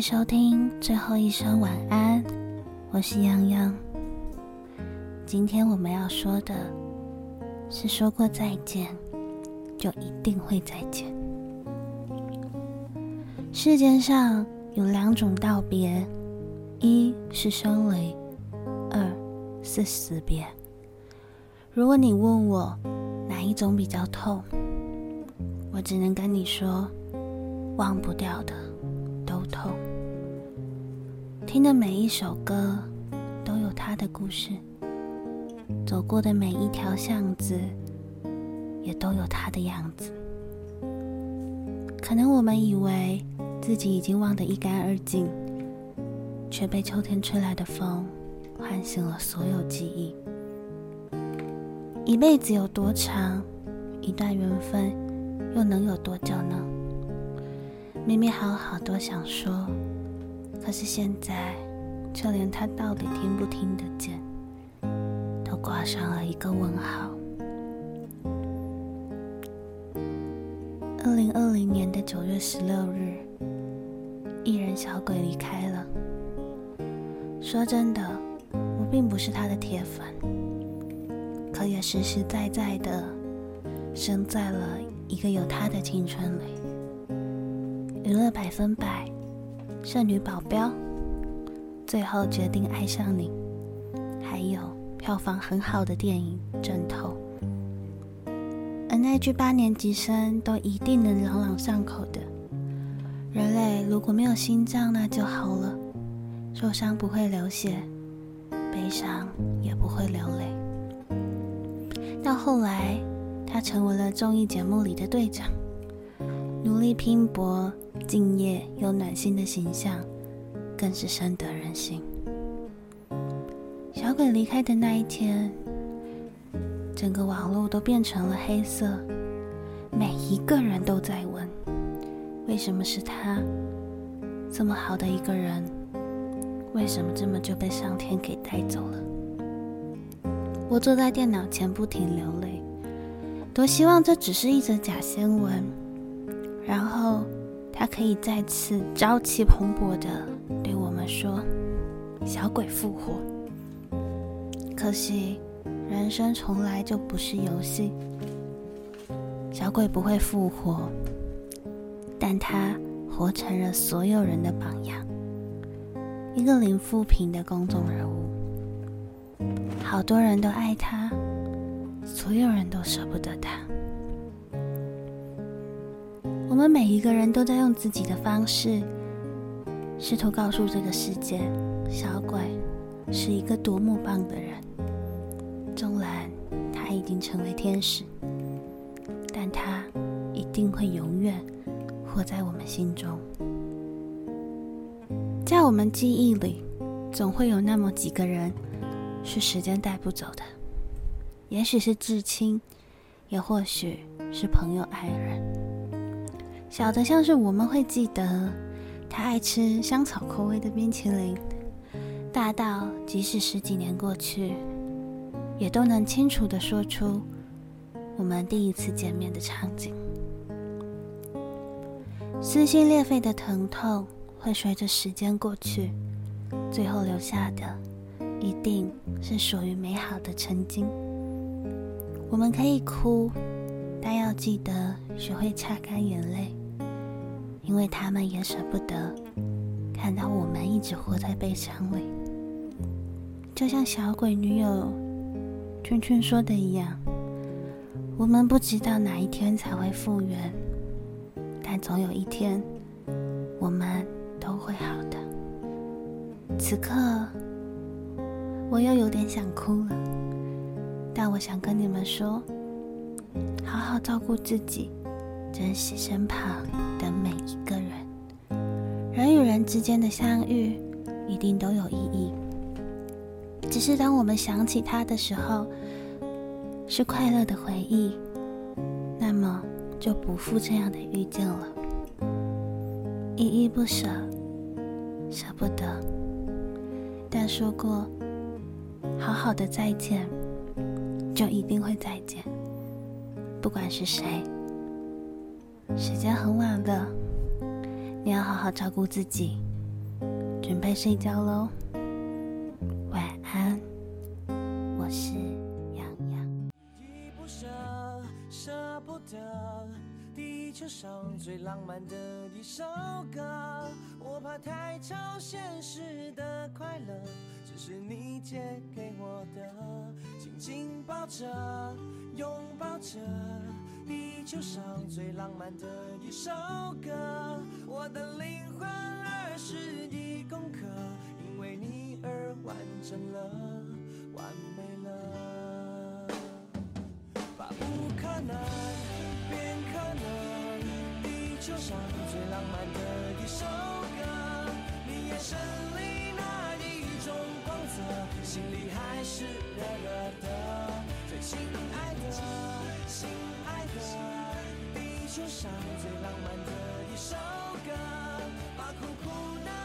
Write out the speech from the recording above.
收听最后一声晚安，我是洋洋。今天我们要说的是，说过再见，就一定会再见。世界上有两种道别，一是生离，二是死别。如果你问我哪一种比较痛，我只能跟你说，忘不掉的。听的每一首歌都有它的故事，走过的每一条巷子也都有它的样子。可能我们以为自己已经忘得一干二净，却被秋天吹来的风唤醒了所有记忆。一辈子有多长？一段缘分又能有多久呢？明明好好多想说，可是现在就连他到底听不听得见，都挂上了一个问号。二零二零年的九月十六日，艺人小鬼离开了。说真的，我并不是他的铁粉，可也实实在在的。生在了一个有他的青春里，娱乐百分百，剩女保镖，最后决定爱上你，还有票房很好的电影《枕头》，而那句八年级生都一定能朗朗上口的：人类如果没有心脏，那就好了，受伤不会流血，悲伤也不会流泪。到后来。他成为了综艺节目里的队长，努力拼搏、敬业又暖心的形象，更是深得人心。小鬼离开的那一天，整个网络都变成了黑色，每一个人都在问：为什么是他？这么好的一个人，为什么这么就被上天给带走了？我坐在电脑前，不停流泪。多希望这只是一则假新闻，然后他可以再次朝气蓬勃的对我们说：“小鬼复活。”可惜，人生从来就不是游戏，小鬼不会复活，但他活成了所有人的榜样，一个零负评的公众人物，好多人都爱他。所有人都舍不得他。我们每一个人都在用自己的方式，试图告诉这个世界，小鬼是一个多么棒的人。纵然他已经成为天使，但他一定会永远活在我们心中。在我们记忆里，总会有那么几个人，是时间带不走的。也许是至亲，也或许是朋友、爱人。小的像是我们会记得他爱吃香草口味的冰淇淋，大到即使十几年过去，也都能清楚的说出我们第一次见面的场景。撕心裂肺的疼痛会随着时间过去，最后留下的一定是属于美好的曾经。我们可以哭，但要记得学会擦干眼泪，因为他们也舍不得看到我们一直活在悲伤里。就像小鬼女友圈圈说的一样，我们不知道哪一天才会复原，但总有一天，我们都会好的。此刻，我又有点想哭了。但我想跟你们说，好好照顾自己，珍惜身旁的每一个人。人与人之间的相遇，一定都有意义。只是当我们想起他的时候，是快乐的回忆，那么就不负这样的遇见了。依依不舍，舍不得。但说过，好好的再见。就一定会再见，不管是谁。时间很晚了，你要好好照顾自己。准备睡觉喽，晚安。我是洋洋。依不舍，舍不得，地球上最浪漫的一首歌。我怕太超现实的快乐，只是你借给我的。紧紧抱着，拥抱着，地球上最浪漫的一首歌。我的灵魂二十一公克，因为你而完整了，完美了。把不可能变可能，地球上最浪漫的一首歌。你眼神里那一种光泽，心里还是热热的。最亲爱的，亲爱的，世上最浪漫的一首歌，把苦苦难。